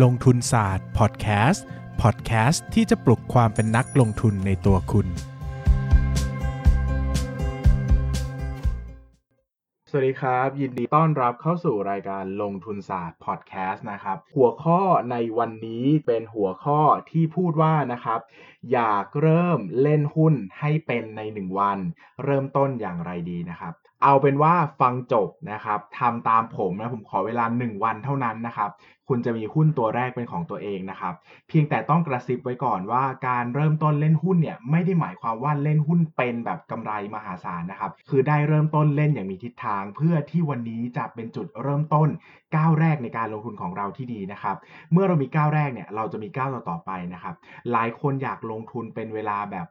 ลงทุนศาสตร์พอดแคสต์พอดแคสต์ที่จะปลุกความเป็นนักลงทุนในตัวคุณ สวัสดีครับ ยินดีต้อนรับเข้าสู่รายการลงทุนศาสตร์พอดแคสต์นะครับ หัวข้อในวันนี้เป็นหัวข้อที่พูดว่านะครับ อยากเริ่มเล่นหุ้นให้เป็นใน 1 วัน เริ่มต้นอย่างไรดีนะครับ เอาเป็นว่าฟังจบนะครับทำตามผมนะผมขอเวลา 1 วันเท่านั้นนะครับ คุณจะมีหุ้นตัวแรกเป็นของตัวเองนะครับ เพียงแต่ต้องกระซิบไว้ก่อนว่าการเริ่มต้นเล่นหุ้นเนี่ยไม่ได้หมายความว่าเล่นหุ้นเป็นแบบกำไรมหาศาลนะครับ คือได้เริ่มต้นเล่นอย่างมีทิศทาง เพื่อที่วันนี้จะเป็นจุดเริ่มต้นก้าวแรกในการลงทุนของเราที่ดีนะครับ เมื่อเรามีก้าวแรกเนี่ยเราจะมีก้าวต่อๆไปนะครับ หลายคนอยากลงทุนเป็นเวลาแบบ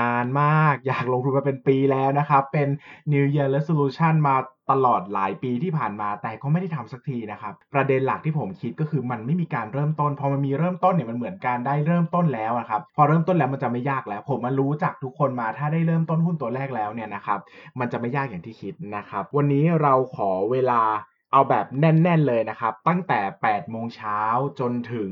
นานมากอยากลงทุนมาเป็นปีแล้วนะครับ เป็น New Year Resolution มาตลอดหลายปีที่ผ่านมาแต่ก็ไม่ได้ทำสักทีนะครับ ประเด็นหลักที่ผมคิดก็คือมันไม่มีการเริ่มต้น พอมันมีเริ่มต้นเนี่ยมันเหมือนการได้เริ่มต้นแล้วนะครับ พอเริ่มต้นแล้วมันจะไม่ยากแล้ว ผมมารู้จักทุกคนมาถ้าได้เริ่มต้นหุ้นตัวแรกแล้วเนี่ยนะครับมันจะไม่ยากอย่างที่คิดนะครับ วันนี้เราขอเวลาเอาแบบแน่น ๆ เลยนะครับ ตั้งแต่8โมงเช้าจนถึง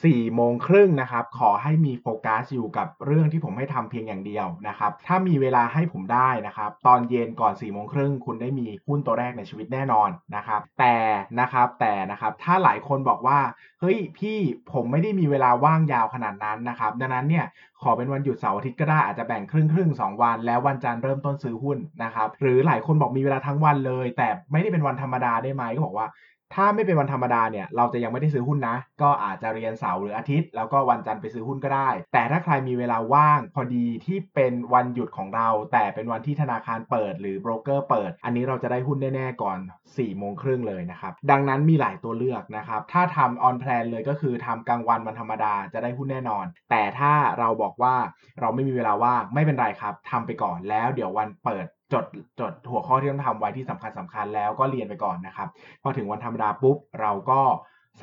4โมงครึ่งนะครับ ขอให้มีโฟกัสอยู่กับเรื่องที่ผมให้ทำเพียงอย่างเดียวนะครับ ถ้ามีเวลาให้ผมได้นะครับ ตอนเย็นก่อน4โมงครึ่งคุณได้มีหุ้นตัวแรกในชีวิตแน่นอนนะครับ แต่นะครับแต่นะครับถ้าหลายคนบอกว่าเฮ้ยพี่ผมไม่ได้มีเวลาว่างยาวขนาดนั้นนะครับ ดังนั้นเนี่ยขอเป็นวันหยุดเสาร์อาทิตย์ก็ได้อาจจะแบ่งครึ่งครึ่งสองวัน แล้ววันจันทร์เริ่มต้นซื้อหุ้นนะครับ หรือหลายคนบอกมีเวลาทั้งวันเลย แต่ไม่ได้เป็นวันธรรมดาได้ไหมก็บอกว่า ถ้าไม่เป็นวันธรรมดาเนี่ยเราจะยังไม่ได้ซื้อหุ้นนะ ก็อาจจะเรียนเสาร์หรืออาทิตย์ แล้วก็วันจันทร์ไปซื้อหุ้นก็ได้ แต่ถ้าใครมีเวลาว่างพอดีที่เป็นวันหยุดของเรา แต่เป็นวันที่ธนาคารเปิด หรือโบรกเกอร์เปิด อันนี้เราจะได้หุ้นแน่ๆก่อน4โมงครึ่งเลยนะครับดังนั้นมีหลายตัวเลือกนะครับถ้าทำ on plan เลยก็คือทำกลางวันวันธรรมดาจะได้หุ้นแน่นอน แต่ถ้าเราบอกว่าเราไม่มีเวลาว่างไม่เป็นไรครับทำไปก่อนแล้วเดี๋ยววันเปิด จดจดหัวข้อที่ต้องทำไว้ที่สำคัญสำคัญแล้วก็เรียนไปก่อนนะครับ พอถึงวันธรรมดาปุ๊บเราก็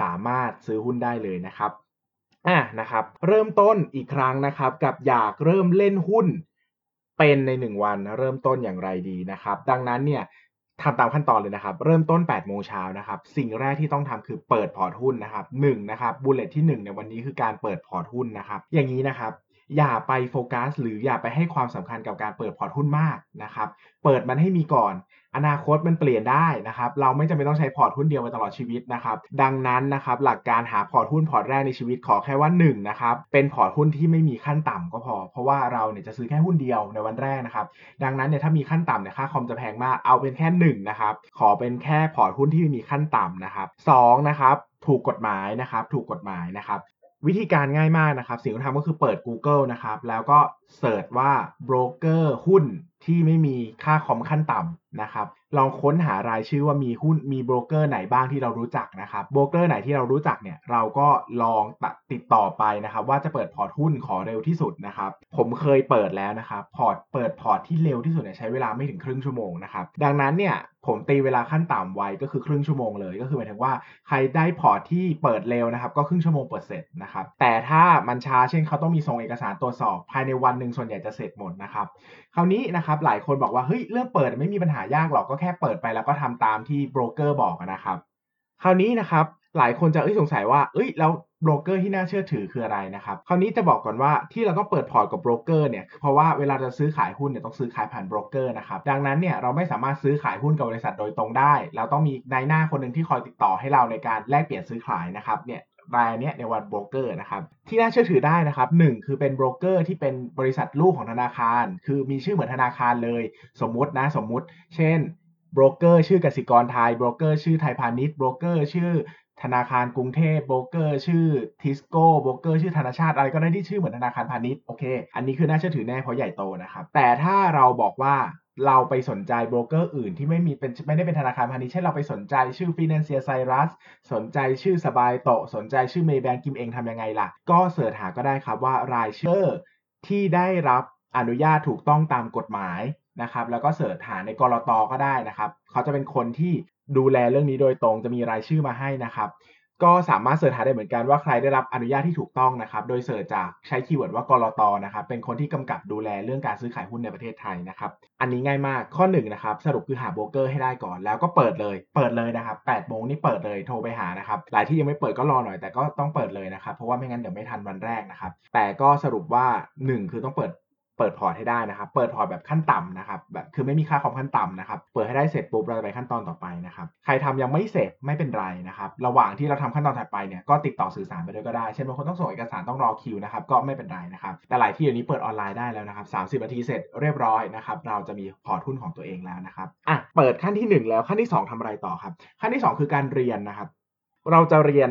สามารถซื้อหุ้นได้เลยนะครับอะนะครับ เริ่มต้นอีกครั้งนะครับกับอยากเริ่มเล่นหุ้นเป็นใน 1 วันเริ่มต้นอย่างไรดีนะครับ ดังนั้นเนี่ยทำตามขั้นตอนเลยนะครับ เริ่มต้น 8 โมงเช้านะครับ สิ่งแรกที่ต้องทำคือเปิดพอร์ตหุ้นนะครับ1นะครับ bullet ที่ 1 ในวันนี้คือการเปิดพอร์ตหุ้นนะครับ อย่างนี้นะครับ อย่าไปโฟกัสหรืออย่าไปให้ความสำคัญกับการเปิดพอร์ตหุ้นมากนะครับ เปิดมันให้มีก่อน อนาคตมันเปลี่ยนได้นะครับ เราไม่จำเป็นต้องใช้พอร์ตหุ้นเดียวไปตลอดชีวิตนะครับ ดังนั้นนะครับหลักการหาพอร์ตหุ้นพอร์ตแรกในชีวิตขอแค่ว่า1นะครับ เป็นพอร์ตหุ้นที่ไม่มีขั้นต่ำก็พอ เพราะว่าเราเนี่ยจะซื้อแค่หุ้นเดียวในวันแรกนะครับ ดังนั้นเนี่ยถ้ามีขั้นต่ำเนี่ยค่าคอมจะแพงมาก เอาเป็นแค่1นะครับ ขอเป็นแค่พอร์ตหุ้นที่ไม่มีขั้นต่ำนะครับ2นะครับถูกกฎหมายนะครับ ถูกกฎหมายนะครับ วิธีการง่ายมากนะครับ สิ่งที่ทำก็คือเปิด Google นะครับ แล้วก็ search ว่าโบรกเกอร์หุ้นที่ไม่มีค่าคอมขั้นต่ำนะครับ ลองค้นหารายชื่อว่ามีหุ้นมีโบรกเกอร์ไหนบ้างที่เรารู้จักนะครับ โบรกเกอร์ไหนที่เรารู้จักเนี่ย เราก็ลองติดต่อไปนะครับ ว่าจะเปิดพอร์ตหุ้นขอเร็วที่สุดนะครับ ผมเคยเปิดแล้วนะครับ พอร์ตเปิดพอร์ตที่เร็วที่สุดเนี่ยใช้เวลาไม่ถึงครึ่งชั่วโมงนะครับ ดังนั้นเนี่ยผมตีเวลาขั้นต่ำไว้ก็คือครึ่งชั่วโมงเลย ก็คือหมายถึงว่าใครได้พอร์ตที่เปิดเร็วนะครับ ก็ครึ่งชั่วโมงเปิดเสร็จนะครับ แต่ถ้ามันช้าเช่นเขาต้องมีส่งเอกสารตรวจสอบ ภายในวันหนึ่งส่วนใหญ่จะเสร็จหมดนะครับ คราวนี้นะครับหลายคนบอกว่าเฮ้ยเรื่องเปิดไม่มีปัญหายากหรอกก็แค่เปิดไปแล้วก็ทำตามที่โบรกเกอร์บอกนะครับ คราวนี้นะครับหลายคนจะเอ้ยสงสัยว่า เอ้ยแล้ว โบรกเกอร์ที่น่าเชื่อถือคืออะไรนะครับ คราวนี้จะบอกก่อนว่าที่เราต้องเปิดพอร์ตกับโบรกเกอร์เนี่ย เพราะว่าเวลาจะซื้อขายหุ้นเนี่ยต้องซื้อขายผ่านโบรกเกอร์นะครับ ดังนั้นเนี่ยเราไม่สามารถซื้อขายหุ้นกับบริษัทโดยตรงได้ เราต้องมีนายหน้าคนหนึ่งที่คอยติดต่อให้เราในการแลกเปลี่ยนซื้อขายนะครับเนี่ยรายเนี้ยในวันโบรกเกอร์นะครับที่น่าเชื่อถือได้นะครับหนึ่งคือเป็นโบรกเกอร์ที่เป็นบริษัทลูกของธนาคาร คือมีชื่อเหมือนธนาคารเลย สมมุตินะสมมุติ เช่นโบรกเกอร์ชื่อกสิกรไทยโบรกเกอร์ชื่อไทยพาณิชย์โบรกเกอร์ชื่อ ธนาคารกรุงเทพโบรกเกอร์ชื่อทิสโก้โบรกเกอร์ชื่อธนาชาติอะไรก็ได้ที่ชื่อเหมือนธนาคารพาณิชย์โอเค อันนี้คือน่าเชื่อถือแน่เพราะใหญ่โตนะครับ แต่ถ้าเราบอกว่าเราไปสนใจโบรกเกอร์อื่นที่ไม่มีเป็นไม่ได้เป็นธนาคารพาณิชย์เช่นเราไปสนใจชื่อ Finansia Syrus สนใจชื่อ SBITO สนใจชื่อ Maybank กิมเองทำยังไงล่ะ ก็ search หาก็ได้ครับว่ารายชื่อที่ได้รับอนุญาตถูกต้องตามกฎหมายนะครับแล้วก็ search หาในกลตก็ได้นะครับ เขาจะเป็นคนที่ ดูแลเรื่องนี้โดยตรงจะมีรายชื่อมาให้นะครับ ก็สามารถ search หาได้เหมือนกันว่าใครได้รับอนุญาตที่ถูกต้องนะครับ โดย search จากใช้ keyword ว่ากลตนะครับ เป็นคนที่กำกับดูแลเรื่องการซื้อขายหุ้นในประเทศไทยนะครับ อันนี้ง่ายมากข้อ1นะครับสรุปคือหาโบรกเกอร์ให้ได้ก่อน แล้วก็เปิดเลย เปิดเลยนะครับ8โมงนี่เปิดเลยโทรไปหานะครับหลายที่ยังไม่เปิดก็รอหน่อยแต่ก็ต้องเปิดเลยนะครับเพราะว่าไม่งั้นเดี๋ยวไม่ทันวันแรกนะครับแต่ก็สรุปว่า 1 คือต้องเปิด เปิดพอร์ตให้ได้นะครับ เปิดพอร์ตแบบขั้นต่ำนะครับ แบบคือไม่มีค่าคอมขั้นต่ำนะครับ เปิดให้ได้เสร็จปุ๊บเราจะไปขั้นตอนต่อไปนะครับ ใครทำยังไม่เสร็จไม่เป็นไรนะครับ ระหว่างที่เราทำขั้นตอนถัดไปเนี่ย ก็ติดต่อสื่อสารไปด้วยก็ได้ เช่นบางคนต้องส่งเอกสารต้องรอคิวนะครับ ก็ไม่เป็นไรนะครับ แต่หลายที่เดี๋ยวนี้เปิดออนไลน์ได้แล้วนะครับ30นาทีเสร็จเรียบร้อยนะครับ เราจะมีพอร์ตหุ้นของตัวเองแล้วนะครับ อะ เปิดขั้นที่ 1 แล้วขั้นที่ 2ทำอะไรต่อครับ ขั้นที่ 2 คือการเรียนนะครับ เราจะเรียน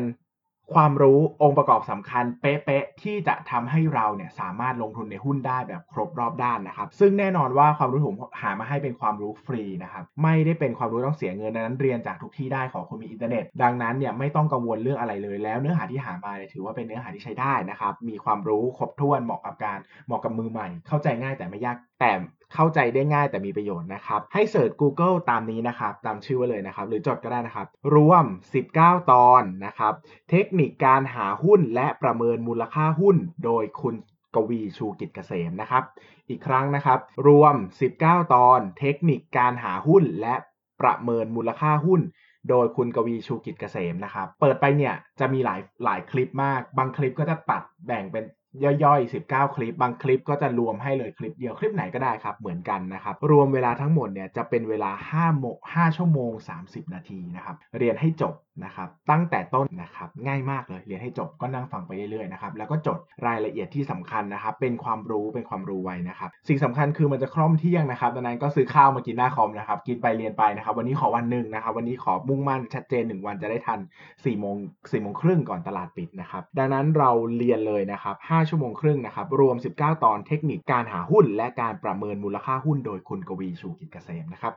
ความรู้องค์ประกอบสำคัญเป๊ะๆที่จะทำให้เราเนี่ยสามารถลงทุนในหุ้นได้แบบครบรอบด้านนะครับ ซึ่งแน่นอนว่าความรู้ผมหามาให้เป็นความรู้ฟรีนะครับไม่ได้เป็นความรู้ต้องเสียเงินดังนั้นเรียนจากทุกที่ได้ขอแค่คุณมีอินเทอร์เน็ต ดังนั้นเนี่ยไม่ต้องกังวลเรื่องอะไรเลย แล้วเนื้อหาที่หามาเนี่ยถือว่าเป็นเนื้อหาที่ใช้ได้นะครับมีความรู้ครบถ้วนเหมาะกับการเหมาะกับมือใหม่ เข้าใจง่ายแต่ไม่ยากแต่ เข้าใจได้ง่ายแต่มีประโยชน์นะครับ ให้เสิร์ช Google ตามนี้นะครับ ตามชื่อไว้เลยนะครับ หรือจดก็ได้นะครับ รวม 19 ตอนนะครับ เทคนิคการหาหุ้นและประเมินมูลค่าหุ้น โดยคุณกวีชูกิจเกษมนะครับ อีกครั้งนะครับ รวม 19 ตอน เทคนิคการหาหุ้นและประเมินมูลค่าหุ้น โดยคุณกวีชูกิจเกษมนะครับ เปิดไปเนี่ยจะมีหลายหลายคลิปมาก บางคลิปก็จะตัดแบ่งเป็น ย่อยๆ 19 คลิป บางคลิปก็จะรวมให้เลยคลิปเดียวคลิปไหนก็ได้ครับ เหมือนกันนะครับ รวมเวลาทั้งหมดเนี่ยจะเป็นเวลา5โมง5ชั่วโมง 30 นาทีนะครับ เรียนให้จบ นะครับตั้งแต่ต้นนะครับง่ายมากเลยเรียนให้จบก็นั่งฟังไปเรื่อยๆนะครับแล้วก็จดรายละเอียดที่สำคัญนะครับเป็นความรู้เป็นความรู้ไว้นะครับสิ่งสำคัญคือมันจะคล่อมเที่ยงนะครับดังนั้นก็ซื้อข้าวมากินหน้าคอมนะครับกินไปเรียนไปนะครับวันนี้ขอวันหนึ่งนะครับวันนี้ขอมุ่งมั่นชัดเจน 1 วันจะได้ทัน4โมง4โมงครึ่งก่อนตลาดปิดนะครับดังนั้นเราเรียนเลยนะครับ5ชั่วโมงครึ่งนะครับรวม 19 ตอนเทคนิคการหาหุ้น และการประเมินมูลค่าหุ้น โดยคุณกวีชูกิจเกษมนะครับ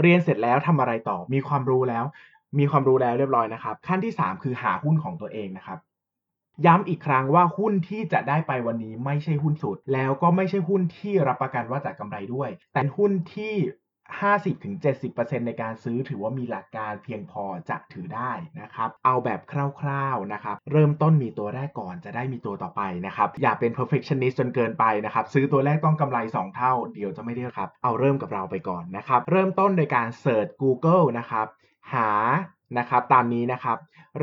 เรียนเสร็จแล้วทำอะไรต่อมีความรู้แล้ว มีความรู้แล้วเรียบร้อยนะครับ ขั้นที่ 3 คือหาหุ้นของตัวเองนะครับ ย้ำอีกครั้งว่าหุ้นที่จะได้ไปวันนี้ไม่ใช่หุ้นสุด แล้วก็ไม่ใช่หุ้นที่รับประกันว่าจะกำไรด้วย แต่หุ้นที่ 50-70%ในการซื้อถือว่ามีหลักการเพียงพอจะถือได้นะครับ เอาแบบคร่าวๆนะครับ เริ่มต้นมีตัวแรกก่อนจะได้มีตัวต่อไปนะครับ อย่าเป็น perfectionist จนเกินไปนะครับ ซื้อตัวแรกต้องกำไร 2 เท่า เดี๋ยวจะไม่ได้ครับ เอาเริ่มกับเราไปก่อนนะครับ เริ่มต้นโดยการเสิร์ช Google นะครับ หานะครับตามนี้นะครับ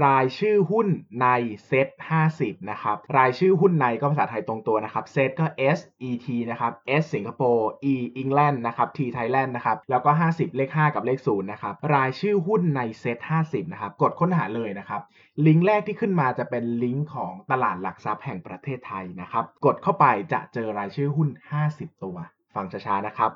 รายชื่อหุ้นในเซต50 นะครับ รายชื่อหุ้นในก็ภาษาไทยตรงตัวนะครับ เซตก็ S E T นะครับ S สิงคโปร์ E England นะครับ T Thailand นะครับ แล้วก็ 50 เลข 5 กับเลข 0 นะครับ รายชื่อหุ้นในเซต50 นะครับ กดค้นหาเลยนะครับ ลิงก์แรกที่ขึ้นมาจะเป็นลิงก์ของตลาดหลักทรัพย์แห่งประเทศไทยนะครับ กดเข้าไปจะเจอรายชื่อหุ้น 50 ตัว ฟังช้าๆนะครับ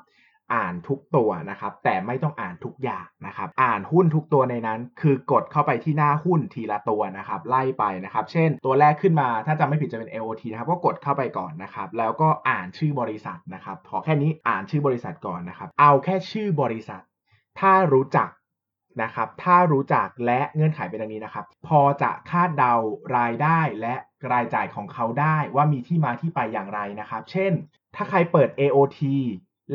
อ่านทุกตัวนะครับ แต่ไม่ต้องอ่านทุกอย่างนะครับ อ่านหุ้นทุกตัวในนั้น คือกดเข้าไปที่หน้าหุ้นทีละตัวนะครับ ไล่ไปนะครับ เช่น ตัวแรกขึ้นมาถ้าจำไม่ผิดจะเป็น AOT นะครับ ก็กดเข้าไปก่อนนะครับ แล้วก็อ่านชื่อบริษัทนะครับ ขอแค่นี้อ่านชื่อบริษัทก่อนนะครับ เอาแค่ชื่อบริษัท ถ้ารู้จักนะครับ ถ้ารู้จักและเงื่อนไขเป็นดังนี้นะครับ พอจะคาดเดารายได้และรายจ่ายของเขาได้ว่ามีที่มาที่ไปอย่างไรนะครับ เช่น ถ้าใครเปิด AOT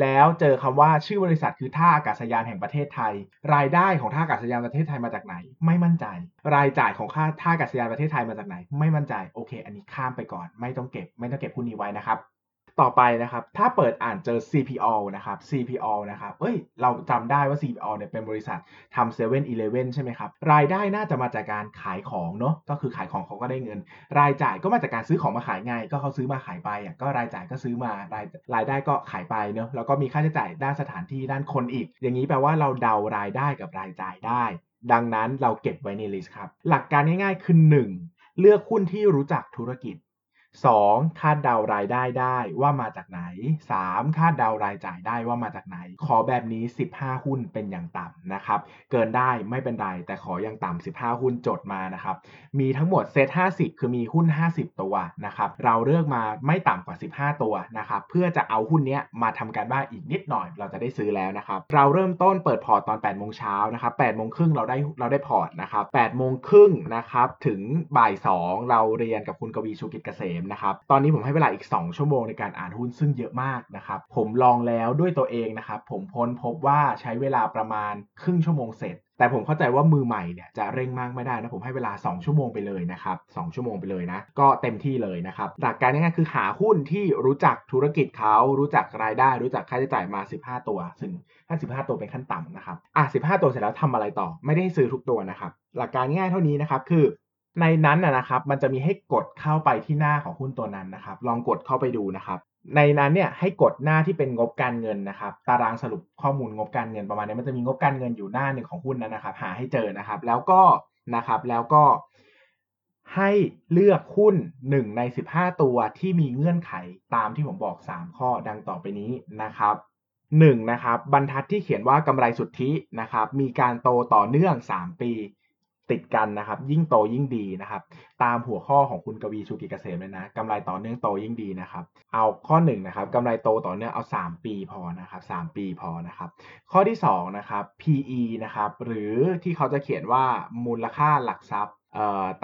แล้วเจอคำว่าชื่อบริษัทคือท่าอากาศยานแห่งประเทศไทย รายได้ของท่าอากาศยานประเทศไทยมาจากไหน ไม่มั่นใจ รายจ่ายของค่าท่าอากาศยานประเทศไทยมาจากไหน ไม่มั่นใจ โอเค อันนี้ข้ามไปก่อน ไม่ต้องเก็บ ไม่ต้องเก็บหุ้นนี้ไว้นะครับ ต่อไปนะครับ ถ้าเปิดอ่านเจอ CPO นะครับ CPO นะครับ เอ้ย เราจำได้ว่า CPO เนี่ยเป็นบริษัททำ7 e เ e ่ e อใช่ไหมครับ รายได้น่าจะมาจากการขายของเนาะ ก็คือขายของเขาก็ได้เงิน รายจ่ายก็มาจากการซื้อของมาขายไง ก็เขาซื้อมาขายไปอะก็รายจ่ายก็ซื้อมารายรายได้ก็ขายไปเนาะ แล้วก็มีค่าใช้จ่ายด้านสถานที่ด้านคนอีก อย่างนี้แปลว่าเราเดารายได้กับรายจ่ายได้ ดังนั้นเราเก็บไว้ในลิสต์ครับ หลักการง่ายๆคือ 1. เลือกหุ้นที่รู้จักธุรกิจ 2. คาดเดารายได้ได้ว่ามาจากไหน 3. คาดเดารายจ่ายได้ว่ามาจากไหน ขอแบบนี้ 15 หุ้นเป็นอย่างต่ำนะครับ เกินได้ไม่เป็นไร แต่ขออย่างต่ำ15 หุ้นจดมานะครับ มีทั้งหมด SET50 คือมีหุ้น 50 ตัวนะครับ เราเลือกมาไม่ต่ำกว่า 15 ตัวนะครับ เพื่อจะเอาหุ้นนี้มาทำการบ้านอีกนิดหน่อย เราจะได้ซื้อแล้วนะครับ เราเริ่มต้นเปิดพอร์ตตอน8โมงเช้านะครับ8โมงครึ่งเราได้เราได้พอร์ตนะครับ8โมงครึ่งนะครับถึงบ่าย2เราเรียนกับคุณกวีชูกิจเกษมนะครับ ตอนนี้ผมให้เวลาอีก 2 ชั่วโมงในการอ่านหุ้นซึ่งเยอะมากนะครับ ผมลองแล้วด้วยตัวเองนะครับ ผมค้นพบว่าใช้เวลาประมาณครึ่งชั่วโมงเสร็จแต่ผมเข้าใจว่ามือใหม่เนี่ยจะเร่งมากไม่ได้นะผมให้เวลา 2 ชั่วโมงไปเลยนะครับ2ชั่วโมงไปเลยนะก็เต็มที่เลยนะครับหลักการง่ายๆคือหาหุ้นที่รู้จักธุรกิจเขารู้จักรายได้ รู้จักค่าใช้จ่ายมา 15 ตัวซึ่งถ้า15ตัวเป็นขั้นต่ำนะครับอะ15 ตัวเสร็จแล้วทำอะไรต่อ ไม่ได้ซื้อทุกตัวนะครับหลักการง่ายเท่านี้นะครับคือ ในนั้นนะครับ มันจะมีให้กดเข้าไปที่หน้าของหุ้นตัวนั้นนะครับ ลองกดเข้าไปดูนะครับ ในนั้นเนี่ยให้กดหน้าที่เป็นงบการเงินนะครับ ตารางสรุปข้อมูลงบการเงินประมาณนี้มันจะมีงบการเงินอยู่หน้าหนึ่งของหุ้นนั้นนะครับ หาให้เจอนะครับ แล้วก็นะครับแล้วก็ให้เลือกหุ้น 1 ใน 15 ตัวที่มีเงื่อนไขตามที่ผมบอก 3 ข้อดังต่อไปนี้นะครับ 1. นะครับบรรทัดที่เขียนว่ากำไรสุทธินะครับมีการโตต่อเนื่อง 3 ปี ติดกันนะครับ ยิ่งโตยิ่งดีนะครับ ตามหัวข้อของคุณกวีชูกิจเกษมเลยนะกำไรต่อเนื่องโตยิ่งดีนะครับ เอาข้อ1นนะครับกำไรโตต่อเนื่องเอา 3 ปีพอนะครับ 3 ปีพอนะครับ ข้อที่2นะครับ PE นะครับหรือที่เขาจะเขียนว่ามูลค่าหลักทรัพย์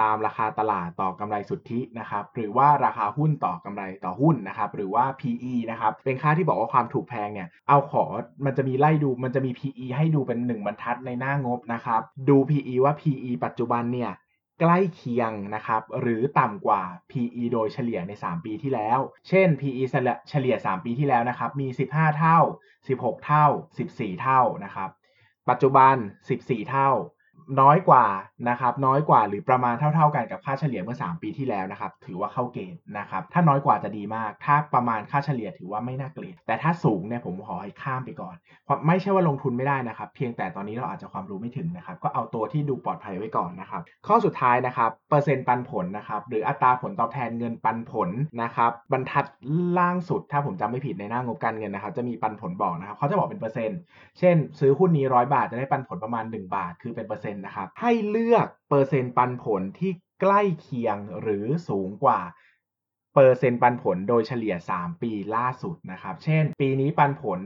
ตามราคาตลาดต่อกำไรสุทธินะครับหรือว่าราคาหุ้นต่อกำไรต่อหุ้นนะครับหรือว่า PE นะครับเป็นค่าที่บอกว่าความถูกแพงเนี่ยเอาขอมันจะมีไล่ดูมันจะมี PE ให้ดูเป็น 1 บรรทัดในหน้างบนะครับดู PE ว่า PE ปัจจุบันเนี่ยใกล้เคียงนะครับหรือต่ำกว่า PE โดยเฉลี่ยใน 3 ปีที่แล้ว เช่น PE เฉลี่ย 3 ปีที่แล้วนะครับมี 15 เท่า 16 เท่า 14 เท่านะครับปัจจุบัน 14 เท่า น้อยกว่านะครับน้อยกว่าหรือประมาณเท่า ๆกันกับค่าเฉลี่ยเมื่อ 3 ปีที่แล้วนะครับถือว่าเข้าเกณฑ์นะครับถ้าน้อยกว่าจะดีมาก ถ้าประมาณค่าเฉลี่ยถือว่าไม่น่าเกลียดแต่ถ้าสูงเนี่ยผมขอให้ข้ามไปก่อนไม่ใช่ว่าลงทุนไม่ได้นะครับ เพียงแต่ตอนนี้เราอาจจะความรู้ไม่ถึงนะครับก็เอาตัวที่ดูปลอดภัยไว้ก่อนนะครับข้อสุดท้ายนะครับเปอร์เซ็นต์ปันผลนะครับหรืออัตราผลตอบแทนเงินปันผลนะครับบรรทัดล่างสุด ถ้าผมจำไม่ผิดในหน้างบการเงินนะครับจะมีปันผลบอกนะครับเขาจะบอกเป็นเปอร์เซ็นต์เช่น ซื้อหุ้นนี้ร้อยบาทจะได้ปันผลประมาณ 1 บาท คือเป็นเปอร์เซ็นต์นะครับ ให้เลือกเปอร์เซ็นต์ปันผลที่ใกล้เคียงหรือสูงกว่าเปอร์เซ็นต์ปันผลโดยเฉลี่ย 3 ปีล่าสุดนะครับ เช่น ปีนี้ปันผล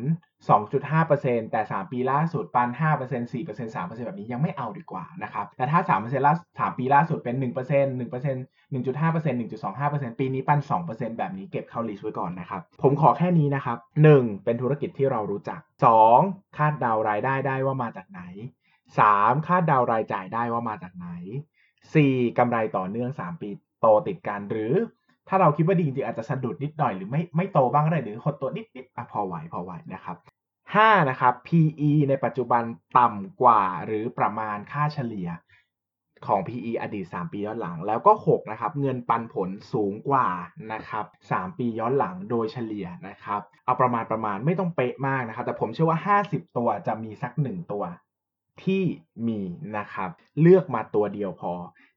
2.5%แต่ 3 ปีล่าสุดปัน 5% 4% 3%แบบนี้ยังไม่เอาดีกว่านะครับ แต่ถ้า 3%ล่า3ปีล่าสุดเป็น 1% 1% 1.5% 1.25%ปีนี้ปัน 2%แบบนี้เก็บเข้าลิสต์ไว้ก่อนนะครับ ผมขอแค่นี้นะครับ 1. เป็นธุรกิจที่เรารู้จัก 2. คาดเดารายได้ได้ว่ามาจากไหน 3. คาดเดารายจ่ายได้ว่ามาจากไหน 4. กำไรต่อเนื่อง 3 ปีโตติดกันหรือ ถ้าเราคิดว่าดีจริงอาจจะสะดุดนิดหน่อยหรือไม่ไม่โตบ้างก็ได้หรือหดตัวนิดๆอะพอไหวพอไหวนะครับ 5. นะครับ PE ในปัจจุบันต่ำกว่าหรือประมาณค่าเฉลี่ยของ PE อดีต 3 ปีย้อนหลัง แล้วก็ 6 นะครับ เงินปันผลสูงกว่า นะครับ 3 ปีย้อนหลังโดยเฉลี่ยนะครับ เอาประมาณประมาณไม่ต้องเป๊ะมากนะครับ แต่ผมเชื่อว่า 50 ตัวจะมีสัก 1 ตัว ที่มีนะครับ เลือกมาตัวเดียวพอ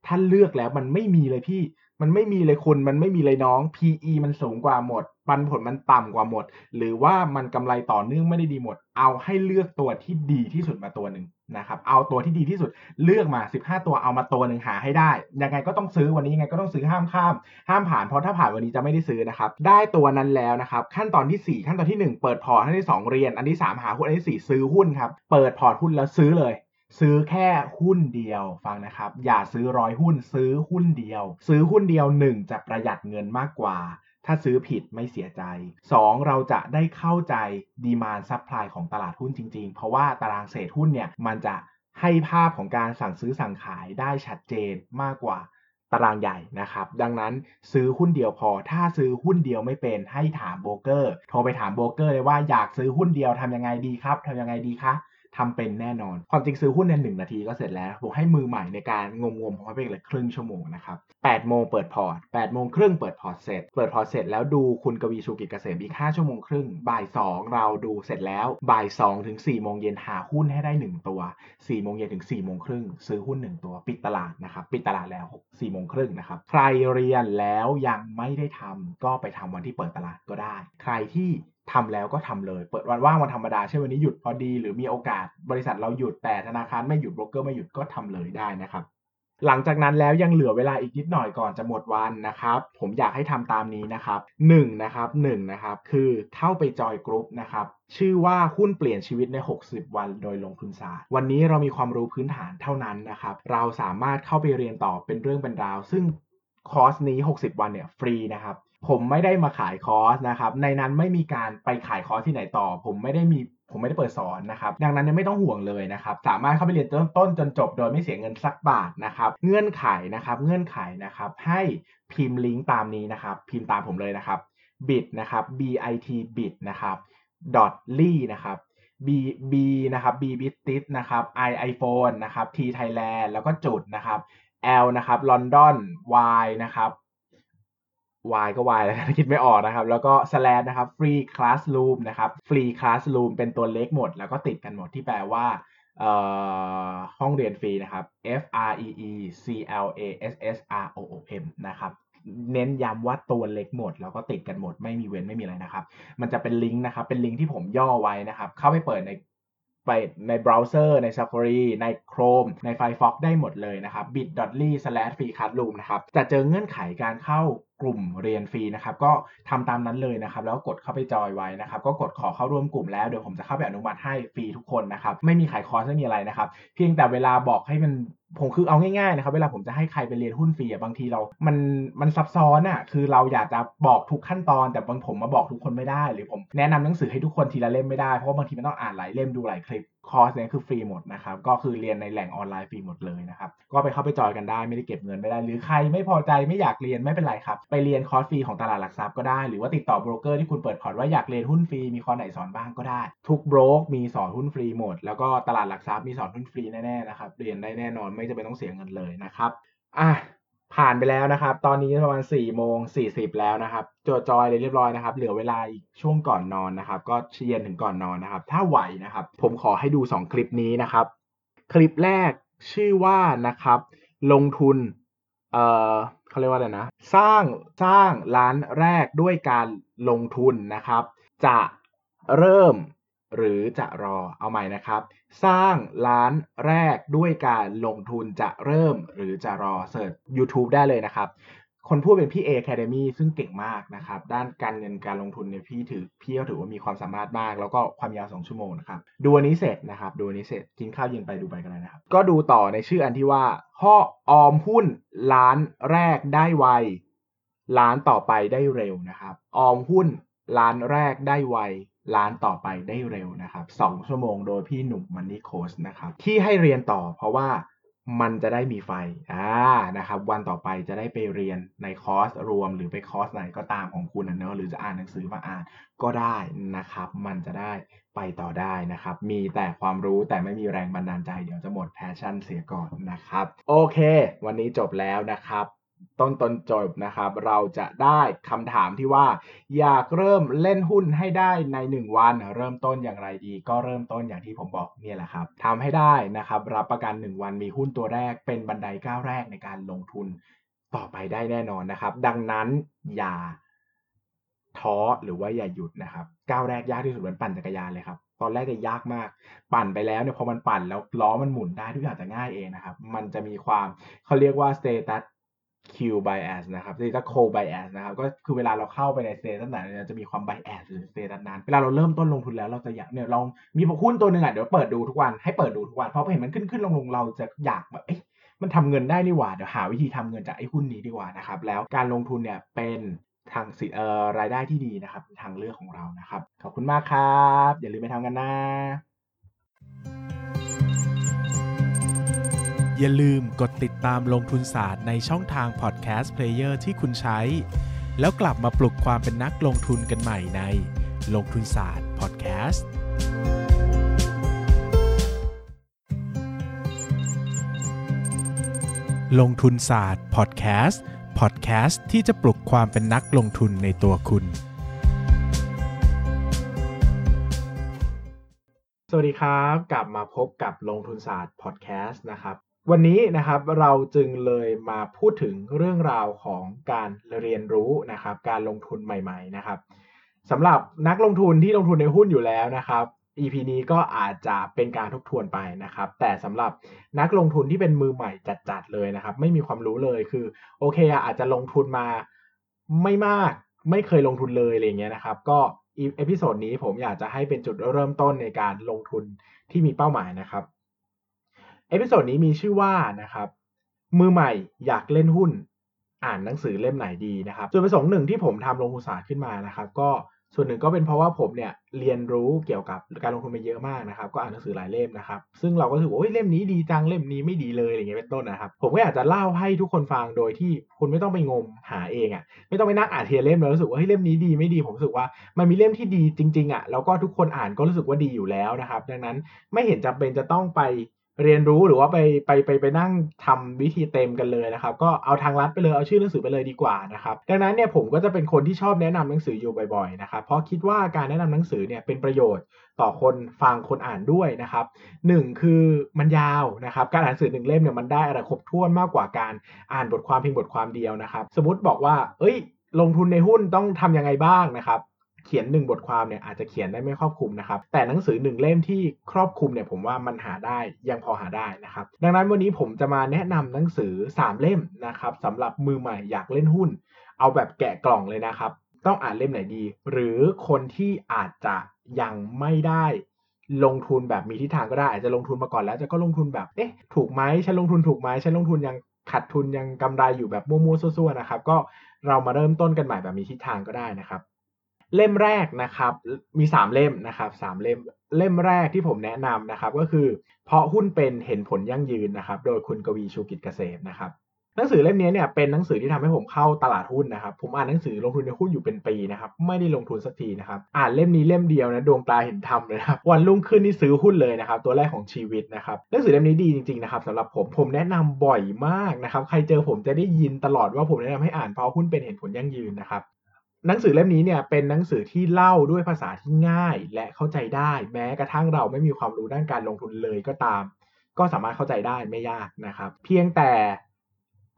ถ้าเลือกแล้วมันไม่มีเลยพี่ มันไม่มีเลยคุณ มันไม่มีเลยน้อง PE มันสูงกว่าหมด ปันผลมันต่ำกว่าหมด หรือว่ามันกำไรต่อเนื่องไม่ได้ดีหมด เอาให้เลือกตัวที่ดีที่สุดมาตัวหนึ่ง นะครับเอาตัวที่ดีที่สุดเลือกมา 15 ตัวเอามาตัวหนึ่งหาให้ได้ ยังไงก็ต้องซื้อวันนี้ยังไงก็ต้องซื้อห้ามข้าม ห้ามผ่านเพราะถ้าผ่านวันนี้จะไม่ได้ซื้อนะครับได้ตัวนั้นแล้วนะครับขั้นตอนที่ 4 ขั้นตอนที่ 1 เปิดพอร์ตขั้นที่ 2 เรียน อันที่ 3 หาหุ้นอันที่ 4 ซื้อหุ้นครับเปิดพอร์ตหุ้นแล้วซื้อเลยซื้อแค่หุ้นเดียวฟังนะครับ อย่าซื้อร้อยหุ้นซื้อหุ้นเดียว ซื้อหุ้นเดียว 1 จะประหยัดเงินมากกว่า ถ้าซื้อผิดไม่เสียใจ 2. เราจะได้เข้าใจdemand supply ของตลาดหุ้นจริง ๆ เพราะว่าตารางเศษหุ้นเนี่ยมันจะให้ภาพของการสั่งซื้อสั่งขายได้ชัดเจนมากกว่าตารางใหญ่นะครับ ดังนั้นซื้อหุ้นเดียวพอ ถ้าซื้อหุ้นเดียวไม่เป็นให้ถามโบรกเกอร์ โทรไปถามโบรกเกอร์เลยว่าอยากซื้อหุ้นเดียวทำยังไงดีครับทำยังไงดีคะ ทำเป็นแน่นอน ความจริงซื้อหุ้นในหนึ่งนาทีก็เสร็จแล้วผมให้มือใหม่ในการงมงมผมให้ไปเลยครึ่งชั่วโมงนะครับ8โมงเปิดพอร์ต8โมงครึ่งเปิดพอร์ตเสร็จ เปิดพอร์ตเสร็จแล้วดูคุณกวีชูกิจเกษมอีก5ชั่วโมงครึ่ง บ่าย2เราดูเสร็จแล้วบ่าย2ถึง4โมงเย็นหาหุ้นให้ได้1ตัว4โมงเย็นถึง4โมงครึ่งซื้อหุ้น1ตัวปิดตลาดนะครับปิดตลาดแล้ว4โมงครึ่งนะครับใครเรียนแล้วยังไม่ได้ทำก็ไปทำวันที่เปิดตลาดก็ได้ ใครที่ ทำแล้วก็ทำเลย เปิดวันว่างวันธรรมดาเช่นวันนี้หยุดพอดี หรือมีโอกาสบริษัทเราหยุดแต่ธนาคารไม่หยุดโบรกเกอร์ไม่หยุดก็ทำเลยได้นะครับ หลังจากนั้นแล้วยังเหลือเวลาอีกนิดหน่อยก่อนจะหมดวันนะครับ ผมอยากให้ทำตามนี้นะครับ1นะครับ1นะครับคือเข้าไปจอยกรุ๊ปนะครับชื่อว่าหุ้นเปลี่ยนชีวิตใน 60 วันโดยลงทุนศาสตร์ วันนี้เรามีความรู้พื้นฐานเท่านั้นนะครับเราสามารถเข้าไปเรียนต่อเป็นเรื่องเป็นราว ซึ่งคอร์สนี้ 60 วันเนี่ยฟรีนะครับ ผมไม่ได้มาขายคอร์สนะครับ ในนั้นไม่มีการไปขายคอร์สที่ไหนต่อ ผมไม่ได้มีผมไม่ได้เปิดสอนนะครับ ดังนั้นไม่ต้องห่วงเลยนะครับ สามารถเข้าไปเรียนต้นต้นจนจบโดยไม่เสียเงินสักบาทนะครับ เงื่อนไขนะครับ เงื่อนไขนะครับ ให้พิมพ์ลิงก์ตามนี้นะครับ พิมพ์ตามผมเลยนะครับ bit นะครับ bit bit นะครับ dot ly นะครับ b b นะครับ b b t i t นะครับ i iphone นะครับ t thailand แล้วก็จุดนะครับ l นะครับ london y นะครับ y ก็ y แล้วคิดไม่ออกนะครับ แล้วก็ slash นะครับ free classroom นะครับ free classroom เป็นตัวเล็กหมด แล้วก็ติดกันหมดที่แปลว่าห้องเรียนฟรีนะครับ f r e e c l a s s r o o m นะครับเน้นย้ำว่าตัวเล็กหมด แล้วก็ติดกันหมดไม่มีเว้นไม่มีอะไรนะครับ มันจะเป็นลิงก์นะครับ เป็นลิงก์ที่ผมย่อไว้นะครับ เข้าไปเปิดในไปในเบราว์เซอร์ใน Safari ใน Chrome ใน Firefox ได้หมดเลยนะครับ bit.ly/freeclassroom นะครับจะเจอเงื่อนไขการเข้า กลุ่มเรียนฟรีนะครับ ก็ทำตามนั้นเลยนะครับ แล้วกดเข้าไปจอยไว้นะครับ ก็กดขอเข้าร่วมกลุ่มแล้วเดี๋ยวผมจะเข้าไปอนุมัติให้ฟรีทุกคนนะครับ ไม่มีขายคอร์สไม่มีอะไรนะครับ เพียงแต่เวลาบอกให้มันผมคือเอาง่ายๆนะครับเวลาผมจะให้ใครไปเรียนหุ้นฟรีอะบางทีเรา มันมันซับซ้อนอะคือเราอยากจะบอกทุกขั้นตอน แต่บางผมมาบอกทุกคนไม่ได้ หรือผมแนะนำหนังสือให้ทุกคนทีละเล่มไม่ได้เพราะว่าบางทีมันต้องอ่านหลายเล่มดูหลายคลิปคอร์สเนี่ยคือฟรีหมดนะครับ ก็คือเรียนในแหล่งออนไลน์ฟรีหมดเลยนะครับ ก็ไปเข้าไปจอยกันได้ไม่ได้เก็บเงินไม่ได้ หรือใครไม่พอใจไม่อยากเรียนไม่เป็นไรครับ ไปเรียนคอร์สฟรีของตลาดหลักทรัพย์ก็ได้ หรือว่าติดต่อโบรกเกอร์ที่คุณเปิดพอร์ตว่าอยากเรียนหุ้นฟรีมีคอร์สไหนสอนบ้างก็ได้ ทุกโบรกมีสอนหุ้นฟรีหมด แล้วก็ตลาดหลักทรัพย์มีสอนหุ้นฟรีแน่ๆนะครับ เรียนได้แน่นอนไม่จำเป็นต้องเสียเงินเลยนะครับ อะ ผ่านไปแล้วนะครับ ตอนนี้ประมาณ4โมง40 แล้วนะครับจดจอยเลยเรียบร้อยนะครับ เหลือเวลาอีกช่วงก่อนนอนนะครับ ก็เย็นถึงก่อนนอนนะครับ ถ้าไหวนะครับ ผมขอให้ดู 2 คลิปนี้นะครับ คลิปแรกชื่อว่านะครับ ลงทุน เอ่อเขาเรียกว่าอะไรนะ สร้างสร้างร้านแรกด้วยการลงทุนนะครับ จะเริ่ม หรือจะรอเอาใหม่นะครับ สร้างร้านแรกด้วยการลงทุนจะเริ่มหรือจะรอเสิร์ช YouTube ได้เลยนะครับ คนพูดเป็นพี่เอ Academy ซึ่งเก่งมากนะครับ ด้านการเงินการลงทุนเนี่ยพี่ถือพี่ก็ถือว่ามีความสามารถมาก แล้วก็ความยาว 2 ชั่วโมงนะครับ ดูอันนี้เสร็จนะครับ ดูอันนี้เสร็จกินข้าวเย็นไปดูไปกันเลยนะครับ ก็ดูต่อในชื่ออันที่ว่าข้อออมหุ้นล้านแรกได้ไวล้านต่อไปได้เร็วนะครับ ออมหุ้นล้านแรกได้ไว ล้านต่อไปได้เร็วนะครับสองชั่วโมงโดยพี่หนุ่ม Money Coach นะครับ ที่ให้เรียนต่อเพราะว่ามันจะได้มีไฟอะนะครับ วันต่อไปจะได้ไปเรียนในคอร์สรวมหรือไปคอร์สไหนก็ตามของคุณนะเนอะหรือจะอ่านหนังสือมาอ่านก็ได้นะครับ มันจะได้ไปต่อได้นะครับ มีแต่ความรู้แต่ไม่มีแรงบันดาลใจ เดี๋ยวจะหมด passion เสียก่อนนะครับ โอเค วันนี้จบแล้วนะครับ ต้นตนจบนะครับ เราจะได้คำถามที่ว่า อยากเริ่มเล่นหุ้นให้ได้ใน 1 วัน เริ่มต้นอย่างไรดี ก็เริ่มต้นอย่างที่ผมบอกเนี่ยแหละครับทำให้ได้นะครับ รับประกัน 1 วันมีหุ้นตัวแรกเป็นบันไดก้าวแรกในการลงทุนต่อไปได้แน่นอนนะครับ ดังนั้นอย่าท้อหรือว่าอย่าหยุดนะครับ ก้าวแรกยากที่สุดเหมือนปั่นจักรยานเลยครับตอนแรกจะยากมาก ปั่นไปแล้วเนี่ยพอมันปั่นแล้วล้อมันหมุนได้ทุกอย่างจะง่ายเองนะครับ มันจะมีความเขาเรียกว่า status Q bias นะครับ status co bias นะครับ ก็คือเวลาเราเข้าไปใน status ไหนจะมีความ bias หรือ status นั้น เวลาเราเริ่มต้นลงทุนแล้วเราจะอยากเนี่ยเรามีหุ้นตัวหนึ่งอะเดี๋ยวเปิดดูทุกวันให้เปิดดูทุกวันเพราะพอเห็นมันขึ้นขึ้นลงลงเราจะอยากแบบเอ๊ะมันทำเงินได้นี่หว่าเดี๋ยวหาวิธีทำเงินจากไอ้หุ้นนี้ดีกว่านะครับแล้วการลงทุนเนี่ยเป็นทางสิเอ่อรายได้ที่ดีนะครับทางเลือกของเรานะครับ ขอบคุณมากครับ อย่าลืมไปทำกันนะ อย่าลืมกดติดตามลงทุนศาสตร์ในช่องทาง podcast player ที่คุณใช้ แล้วกลับมาปลุกความเป็นนักลงทุนกันใหม่ในลงทุนศาสตร์พอดแคสต์ลงทุนศาสตร์พอดแคสต์พอดแคสต์ที่จะปลุกความเป็นนักลงทุนในตัวคุณ สวัสดีครับ กลับมาพบกับลงทุนศาสตร์พอดแคสต์นะครับ วันนี้นะครับเราจึงเลยมาพูดถึงเรื่องราวของการเรียนรู้นะครับ การลงทุนใหม่ ๆ นะครับสำหรับนักลงทุนที่ลงทุนในหุ้นอยู่แล้วนะครับ EP นี้ก็อาจจะเป็นการทบทวนไปนะครับ แต่สำหรับนักลงทุนที่เป็นมือใหม่จัดๆเลยนะครับ ไม่มีความรู้เลยคือโอเคอะอาจจะลงทุนมาไม่มากไม่เคยลงทุนเลยอะไรเงี้ยนะครับ ก็episode นี้ผมอยากจะให้เป็นจุดเริ่มต้นในการลงทุนที่มีเป้าหมายนะครับ episode นี้มีชื่อว่านะครับ มือใหม่อยากเล่นหุ้น อ่านหนังสือเล่มไหนดีนะครับจุดประสงค์หนึ่งที่ผมทำลงทุนศาสตร์ขึ้นมานะครับ ก็ส่วนหนึ่งก็เป็นเพราะว่าผมเนี่ยเรียนรู้เกี่ยวกับการลงทุนมาเยอะมากนะครับ ก็อ่านหนังสือหลายเล่มนะครับ ซึ่งเราก็รู้สึกว่าโอ้เล่มนี้ดีจังเล่มนี้ไม่ดีเลยอะไรเงี้ยเป็นต้นนะครับ ผมก็อยากจะเล่าให้ทุกคนฟังโดยที่คุณไม่ต้องไปงมหาเองอะ่ะไม่ต้องไปนั่งอ่านเทียเล่มแล้วรู้สึกว่าเฮ้ยเล่มนี้ดีไม่ดีผมรู้สึกว่ามันมีเล่มที่ดีจริงๆอะ่ะแล้วก็ทุกคนอ่านก็รู้สึกว่าดีอยู่แล้วนะครับ ดังนั้นไม่เห็นจำเป็นจะต้องไป เรียนรู้หรือว่าไปไปไปไปนั่งทำวิธีเต็มกันเลยนะครับ ก็เอาทางลัดไปเลยเอาชื่อหนังสือไปเลยดีกว่านะครับดังนั้นเนี่ยผมก็จะเป็นคนที่ชอบแนะนำหนังสืออยู่บ่อยๆนะครับเพราะคิดว่าการแนะนำหนังสือเนี่ยเป็นประโยชน์ต่อคนฟังคนอ่านด้วยนะครับหนึ่งคือมันยาวนะครับการอ่านหนังสือหนึ่งเล่มเนี่ยมันได้อะไรครบถ้วนมากกว่าการอ่านบทความเพียงบทความเดียวนะครับ สมมติบอกว่า เอ้ยลงทุนในหุ้นต้องทำยังไงบ้างนะครับ เขียนหนึ่งบทความเนี่ยอาจจะเขียนได้ไม่ครอบคลุมนะครับ แต่หนังสือหนึ่งเล่มที่ครอบคลุมเนี่ยผมว่ามันหาได้ยังพอหาได้นะครับ ดังนั้นวันนี้ผมจะมาแนะนำหนังสือ 3 เล่มนะครับสำหรับมือใหม่อยากเล่นหุ้น เอาแบบแกะกล่องเลยนะครับ ต้องอ่านเล่มไหนดี หรือคนที่อาจจะยังไม่ได้ลงทุนแบบมีทิศทางก็ได้อาจจะลงทุนมาก่อนแล้วจะก็ลงทุนแบบเอ๊ะถูกไหมฉันลงทุนถูกไหมฉันลงทุนยังขาดทุนยังกำไรอยู่แบบมั่วๆซั่วๆนะครับ ก็เรามาเริ่มต้นกันใหม่แบบมีทิศทางก็ได้นะครับ เล่มแรกนะครับมี 3 เล่มนะครับสเล่มเล่มแรกที่ผมแนะนำนะครับก็คือ เพราะหุ้นเป็นเห็นผลยั่งยืนนะครับโดยคุณกวีชูกิจเกษมนะครับหนังสือเล่มนี้เนี่ยเป็นหนังสือที่ทำให้ผมเข้าตลาดหุ้นนะครับผมอ่านหนังสือลงทุนในหุ้นอยู่เป็นปีนะครับไม่ได้ลงทุนสักทีนะครับอ่านเล่มนี้เล่มเดียวนะดวงตาเห็นธรรมเลยครับวันรุ่งขึ้นนี่ซื้อหุ้นเลยนะครับตัวแรกของชีวิตนะครับหนังสือเล่มนี้ดีจริงๆนะครับสำหรับผมผมแนะนำบ่อยมากนะครับใครเจอผมจะได้ยินตลอดว่าผมแนะนำให้อ่านเพราะหุ้นเป็นเห็นผลยั่งยืนนะครับ หนังสือเล่มนี้เนี่ยเป็นหนังสือที่เล่าด้วยภาษาที่ง่ายและเข้าใจได้ แม้กระทั่งเราไม่มีความรู้ด้านการลงทุนเลยก็ตาม ก็สามารถเข้าใจได้ไม่ยากนะครับ เพียงแต่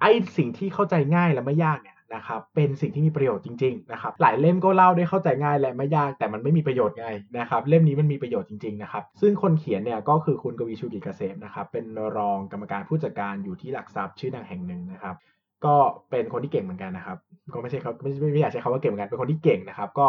ไอสิ่งที่เข้าใจง่ายและไม่ยากเนี่ยนะครับเป็นสิ่งที่มีประโยชน์จริงๆนะครับหลายเล่มก็เล่าได้เข้าใจง่ายและไม่ยากแต่มันไม่มีประโยชน์ไงนะครับเล่มนี้มันมีประโยชน์จริงๆนะครับซึ่งคนเขียนเนี่ยก็คือคุณกวีชูกิจเกษมนะครับเป็นรองกรรมการผู้จัดการอยู่ที่หลักทรัพย์ชื่อดังแห่งหนึ่งนะครับ ก็เป็นคนที่เก่งเหมือนกันนะครับ ก็ไม่ใช่เขาไม่ไม่อยากใช้คำว่าเก่งเหมือนกันเป็นคนที่เก่งนะครับ ก็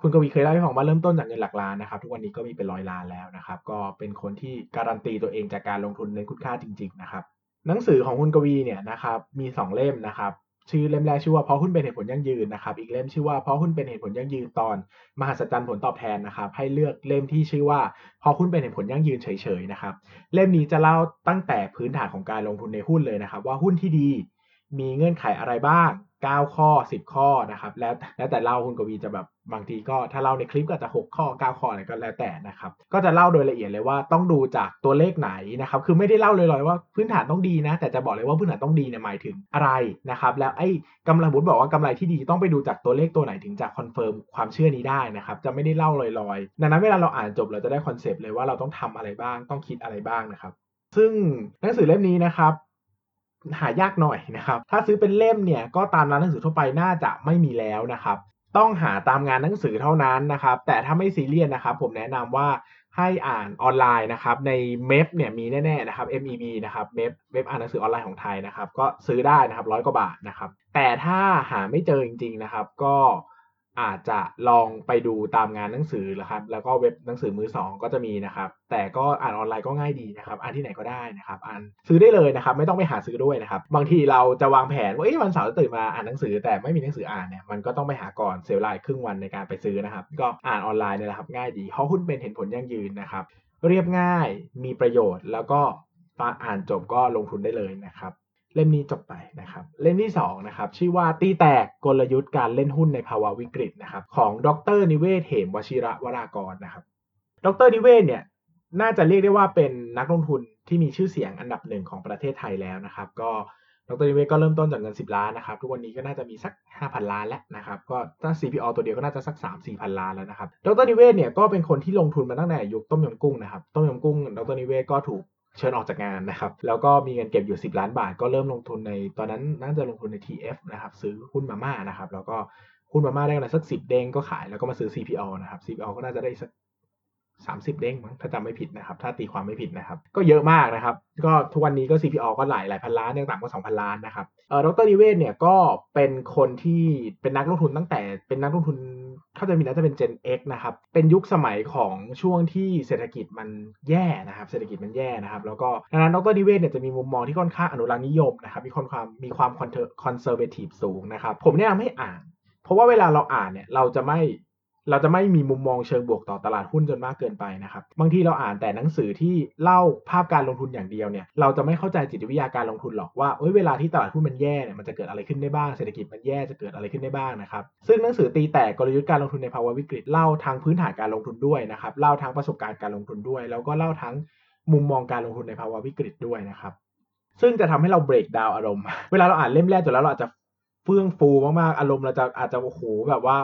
คุณกวีเคยเล่าให้ฟังว่าเริ่มต้นจากเงินหลักล้านนะครับ ทุกวันนี้ก็มีเป็นร้อยล้านแล้วนะครับ ก็เป็นคนที่การันตีตัวเองจากการลงทุนในคุณค่าจริง ๆ นะครับ หนังสือของคุณกวีเนี่ยนะครับมี 2 เล่มนะครับชื่อเล่มแรกชื่อว่าเพราะหุ้นเป็นเหตุผลยั่งยืนนะครับ อีกเล่มชื่อว่าเพราะหุ้นเป็นเหตุผลยั่งยืนตอน มหัศจรรย์ผลตอบแทนนะครับ ให้เลือกเล่มที่ชื่อว่าเพาะหุ้นเป็นเห็นผลยั่งยืนเฉยๆนะครับ เล่มนี้จะเล่าตั้งแต่พื้นฐานของการลงทุนในหุ้นเลยนะครับ ว่าหุ้นที่ดี มีเงื่อนไขอะไรบ้าง 9 ข้อ 10 ข้อนะครับ แล้วแล้วแต่เล่าคุณกวีจะแบบบางทีก็ถ้าเล่าในคลิปก็จะ 6 ข้อ 9 ข้ออะไรก็แล้วแต่นะครับ ก็จะเล่าโดยละเอียดเลยว่าต้องดูจากตัวเลขไหนนะครับ คือไม่ได้เล่าลอยๆว่าพื้นฐานต้องดีนะ แต่จะบอกเลยว่าพื้นฐานต้องดีเนี่ยหมายถึงอะไรนะครับ แล้วไอ้กำไรบุญบอกว่ากำไรที่ดีต้องไปดูจากตัวเลขตัวไหนถึงจะ confirm ความเชื่อนี้ได้นะครับ จะไม่ได้เล่าลอยๆ ดังนั้นเวลาเราอ่านจบเราจะได้ concept เลยว่าเราต้องทำอะไรบ้าง ต้องคิดอะไรบ้างนะครับซึ่งหนังสือเล่มนี้นะครับ หายากหน่อยนะครับ ถ้าซื้อเป็นเล่มเนี่ยก็ตามร้านหนังสือทั่วไปน่าจะไม่มีแล้วนะครับ ต้องหาตามงานหนังสือเท่านั้นนะครับ แต่ถ้าไม่ซีเรียสนะครับ ผมแนะนำว่าให้อ่านออนไลน์นะครับใน MEB เนี่ยมีแน่ๆนะครับ MEB นะครับ MEB เว็บอ่านหนังสือออนไลน์ของไทยนะครับ ก็ซื้อได้นะครับร้อยกว่าบาทนะครับ แต่ถ้าหาไม่เจอจริง ๆนะครับ ก็ อาจจะลองไปดูตามงานหนังสือนะครับ แล้วก็เว็บหนังสือมือสองก็จะมีนะครับ แต่ก็อ่านออนไลน์ก็ง่ายดีนะครับอ่านที่ไหนก็ได้นะครับอ่านซื้อได้เลยนะครับ ไม่ต้องไปหาซื้อด้วยนะครับ บางทีเราจะวางแผนว่าวันเสาร์ตื่นมาอ่านหนังสือ แต่ไม่มีหนังสืออ่านเนี่ยมันก็ต้องไปหาก่อนเสียเวลาครึ่งวันในการไปซื้อนะครับ ก็อ่านออนไลน์เนี่ยแหละครับง่ายดีเพราะหุ้นเป็นเห็นผลยั่งยืนนะครับ เรียบง่ายมีประโยชน์แล้วก็อ่านจบก็ลงทุนได้เลยนะครับ เล่มนี้จบไปนะครับ เล่มที่2นะครับชื่อว่าตีแตกกลยุทธ์การเล่นหุ้นในภาวะวิกฤตนะครับของดรนิเวศเหมวชิระวรากรนะครับ ดรนิเวศเนี่ยน่าจะเรียกได้ว่าเป็นนักลงทุนที่มีชื่อเสียงอันดับหนึ่งของประเทศไทยแล้วนะครับ ก็ดรนิเวศก็เริ่มต้นจากเงิน 10 ล้านนะครับ ทุกวันนี้ก็น่าจะมีสัก 5,000 ล้านแล้วนะครับ ก็ถ้า CPO ตัวเดียวก็น่าจะสัก 3 4 พันล้านแล้วนะครับ ดรนิเวศเนี่ยก็เป็นคนที่ลงทุนมาตั้งแต่ยุคต้มยำกุ้งนะครับ ต้มยำกุ้ง ดรนิเวศก็ถูก เชิญออกจากงานนะครับ แล้วก็มีเงินเก็บอยู่ 10 ล้านบาท ก็เริ่มลงทุนในตอนนั้นน่าจะลงทุนใน TF นะครับ ซื้อหุ้นมาม่านะครับ แล้วก็หุ้นมาม่าได้กำไรสัก 10 เด้งก็ขายแล้วก็มาซื้อ CPO นะครับ CPO ก็น่าจะได้สัก30 เด้งมั้งถ้าจำไม่ผิดนะครับ ถ้าตีความไม่ผิดนะครับ ก็เยอะมากนะครับ ก็ทุกวันนี้ก็ CPO ก็หลายหลายพันล้านยังต่ำกว่า2,000 ล้านนะครับเอ่อดรนิเวศเนี่ยก็เป็นคนที่เป็นนักลงทุนตั้งแต่เป็นนักลงทุน ข้าใจมีน่าจะเป็น Gen X นะครับ เป็นยุคสมัยของช่วงที่เศรษฐกิจมันแย่นะครับ เศรษฐกิจมันแย่นะครับ แล้วก็ดังนั้นดรนิเวศเนี่ยจะมีมุมมองที่ค่อนข้างอนุรักษ์นิยมนะครับ มีความความมีความคอนเซอร์เวทีฟสูงนะครับ ผมแนะนำให้อ่าน เพราะว่าเวลาเราอ่านเนี่ย เราจะไม่ เราจะไม่มีมุมมองเชิงบวกต่อตลาดหุ้นจนมากเกินไปนะครับ บางทีเราอ่านแต่หนังสือที่เล่าภาพการลงทุนอย่างเดียวเนี่ย เราจะไม่เข้าใจจิตวิทยาการลงทุนหรอกว่าเอ้ยเวลาที่ตลาดหุ้นมันแย่เนี่ยมันจะเกิดอะไรขึ้นได้บ้าง เศรษฐกิจมันแย่จะเกิดอะไรขึ้นได้บ้างนะครับ ซึ่งหนังสือตีแตกกลยุทธ์การลงทุนในภาวะวิกฤตเล่าทั้งพื้นฐานการลงทุนด้วยนะครับ เล่าทั้งประสบการณ์การลงทุนด้วย แล้วก็เล่าทั้งมุมมองการลงทุนในภาวะวิกฤตด้วยนะครับ ซึ่งจะทำให้เราเบรกดาวอารมณ์ เวลาเราอ่านเล่มแรกจบแล้วเราอาจจะเฟื่องฟูมากๆ อารมณ์เราจะอาจจะโอ้โหแบบว่า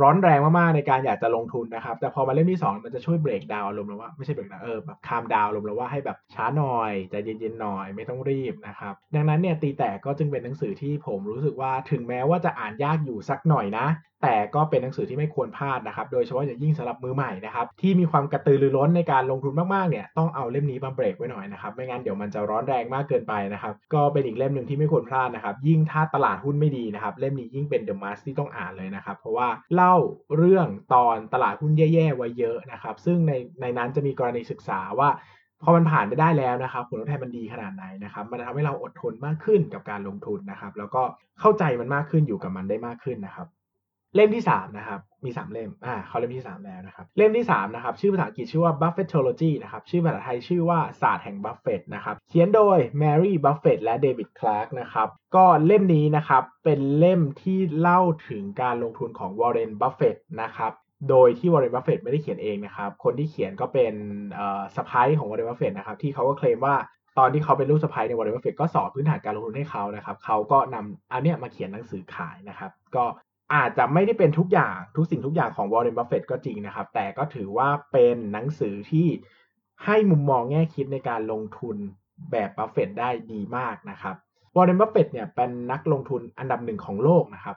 ร้อนแรงมากๆในการอยากจะลงทุนนะครับ แต่พอมาเล่มที่2มันจะช่วยเบรกดาวอารมณ์เราว่าไม่ใช่เบรกดาวเออแบบคามดาวอารมณ์เราว่าให้แบบช้าหน่อยใจเย็นๆหน่อยไม่ต้องรีบนะครับ ดังนั้นเนี่ยตีแตกก็จึงเป็นหนังสือที่ผมรู้สึกว่าถึงแม้ว่าจะอ่านยากอยู่สักหน่อยนะ แต่ก็เป็นหนังสือที่ไม่ควรพลาดนะครับ โดยเฉพาะอย่างยิ่งสำหรับมือใหม่นะครับที่มีความกระตือรือร้นในการลงทุนมากๆเนี่ยต้องเอาเล่มนี้มาเบรกไว้หน่อยนะครับไม่งั้นเดี๋ยวมันจะร้อนแรงมากเกินไปนะครับก็เป็นอีกเล่มหนึ่งที่ไม่ควรพลาดนะครับยิ่งถ้าตลาดหุ้นไม่ดีนะครับเล่มนี้ยิ่งเป็นเดอะมาสที่ต้องอ่านเลยนะครับเพราะว่าเล่าเรื่องตอนตลาดหุ้นแย่ๆไว้เยอะนะครับ ซึ่งในในนั้นจะมีกรณีศึกษาว่าพอมันผ่านไปได้แล้วนะครับ ผลตอบแทนมันดีขนาดไหนนะครับ มันทำให้เราอดทนมากขึ้นกับการลงทุนนะครับ แล้วก็เข้าใจมันมากขึ้นอยู่กับมันได้มากขึ้นนะครับ เล่มที่3นะครับมี3เล่มอ่าเขาเล่มที่3แล้วนะครับเล่มที่3นะครับชื่อภาษาอังกฤษชื่อว่า Buffettology นะครับชื่อภาษาไทยชื่อว่าศาสตร์แห่งบัฟเฟตนะครับเขียนโดย Mary Buffett และ David Clark นะครับก็เล่มนี้นะครับเป็นเล่มที่เล่าถึงการลงทุนของ Warren Buffett นะครับโดยที่ Warren Buffett ไม่ได้เขียนเองนะครับคนที่เขียนก็เป็นเอ่อสไปของ Warren Buffett นะครับที่เขาก็เคลมว่าตอนที่เขาเป็นลูกสะใภ้ใน Warren Buffett ก็สอนพื้นฐานการลงทุนให้เขานะครับเขาก็นำอันเนี้ยมาเขียนหนังสือขายนะครับ ก็ อาจจะไม่ได้เป็นทุกอย่างทุกสิ่งทุกอย่างของวอร์เรนบัฟเฟตก็จริงนะครับ แต่ก็ถือว่าเป็นหนังสือที่ให้มุมมองแง่คิดในการลงทุนแบบบัฟเฟตได้ดีมากนะครับวอร์เรนบัฟเฟตเนี่ยเป็นนักลงทุนอันดับหนึ่งของโลกนะครับ